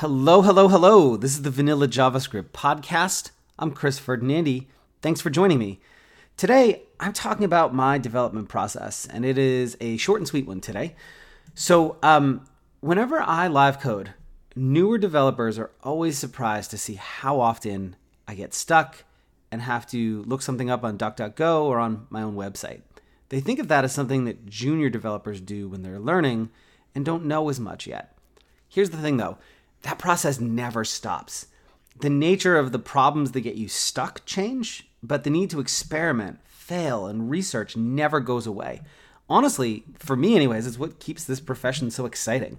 Hello, hello, hello. This is the Vanilla JavaScript podcast. I'm Chris Ferdinandi. Thanks for joining me. Today, I'm talking about my development process, and it is a short and sweet one today. So, um, whenever I live code, newer developers are always surprised to see how often I get stuck and have to look something up on DuckDuckGo or on my own website. They think of that as something that junior developers do when they're learning and don't know as much yet. Here's the thing though that process never stops. The nature of the problems that get you stuck change, but the need to experiment, fail, and research never goes away. Honestly, for me, anyways, it's what keeps this profession so exciting.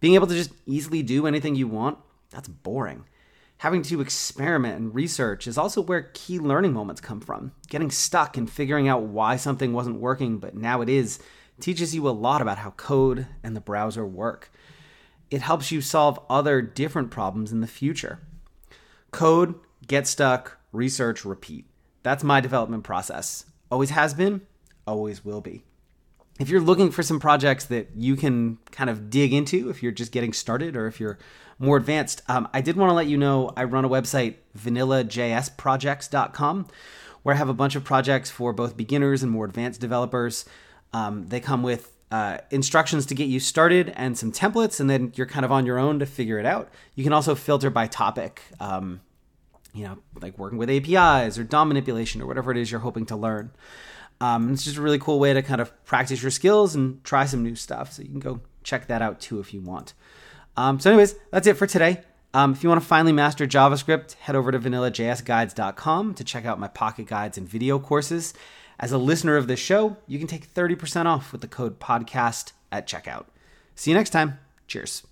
Being able to just easily do anything you want, that's boring. Having to experiment and research is also where key learning moments come from. Getting stuck and figuring out why something wasn't working, but now it is, teaches you a lot about how code and the browser work it helps you solve other different problems in the future. Code, get stuck, research, repeat. That's my development process. Always has been, always will be. If you're looking for some projects that you can kind of dig into, if you're just getting started or if you're more advanced, um, I did want to let you know I run a website, vanillajsprojects.com, where I have a bunch of projects for both beginners and more advanced developers. Um, they come with uh, instructions to get you started and some templates, and then you're kind of on your own to figure it out. You can also filter by topic, um, you know, like working with APIs or DOM manipulation or whatever it is you're hoping to learn. Um, it's just a really cool way to kind of practice your skills and try some new stuff. So you can go check that out too if you want. Um, so, anyways, that's it for today. Um, if you want to finally master JavaScript, head over to vanillajsguides.com to check out my pocket guides and video courses. As a listener of this show, you can take 30% off with the code podcast at checkout. See you next time. Cheers.